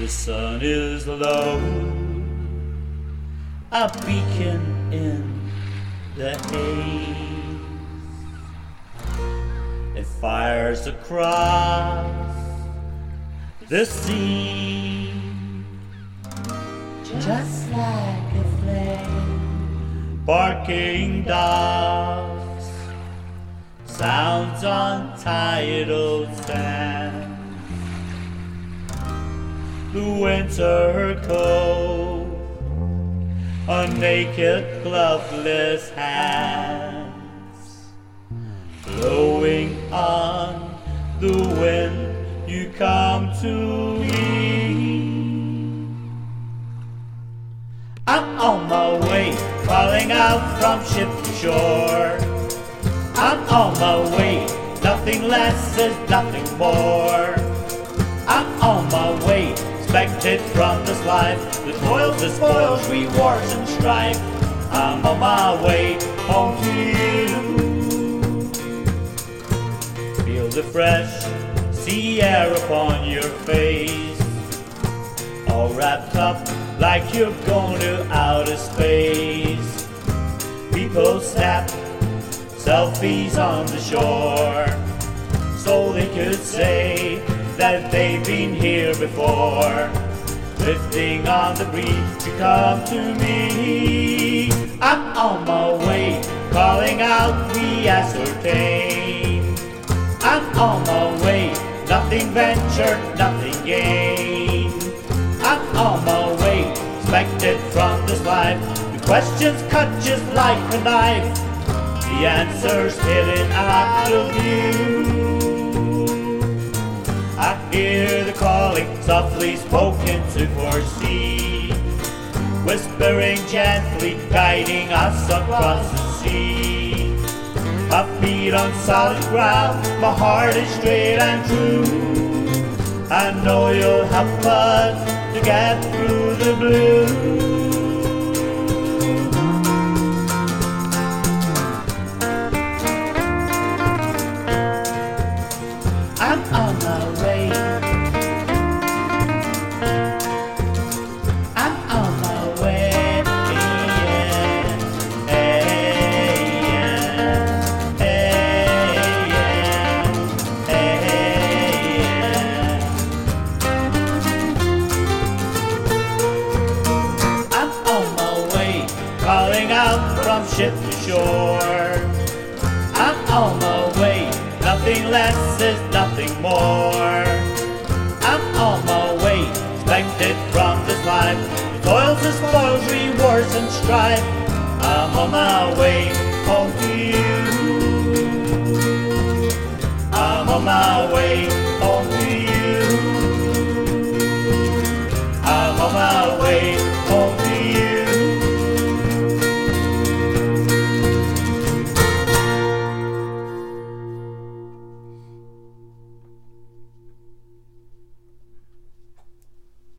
The sun is low, a beacon in the haze. It fires across the sea, just like a flame. Barking dogs, sounds on tidal sand. The winter cold, a naked, gloveless hands blowing on the wind. You come to me. I'm on my way, crawling out from ship to shore. I'm on my way, nothing less is nothing more. Expected from this life, the toils, the spoils, rewards, and strife. I'm on my way home to you. Feel the fresh sea air upon your face, all wrapped up like you're going to outer space. People snap selfies on the shore so they could say that they've been here before. Lifting on the breeze to come to me. I'm on my way, calling out we ascertain. I'm on my way, nothing ventured, nothing gained. I'm on my way, expected from this life. The questions cut just like a knife. The answers hidden out of view. Softly spoken to foresee, whispering gently, guiding us across the sea. My feet on solid ground, my heart is straight and true. I know you'll help us to get through the blue. Calling out from ship to shore. I'm on my way, nothing less is nothing more. I'm on my way, expected from this life. Toils and spoils, rewards and strife. I'm on my way home to you. I'm on my way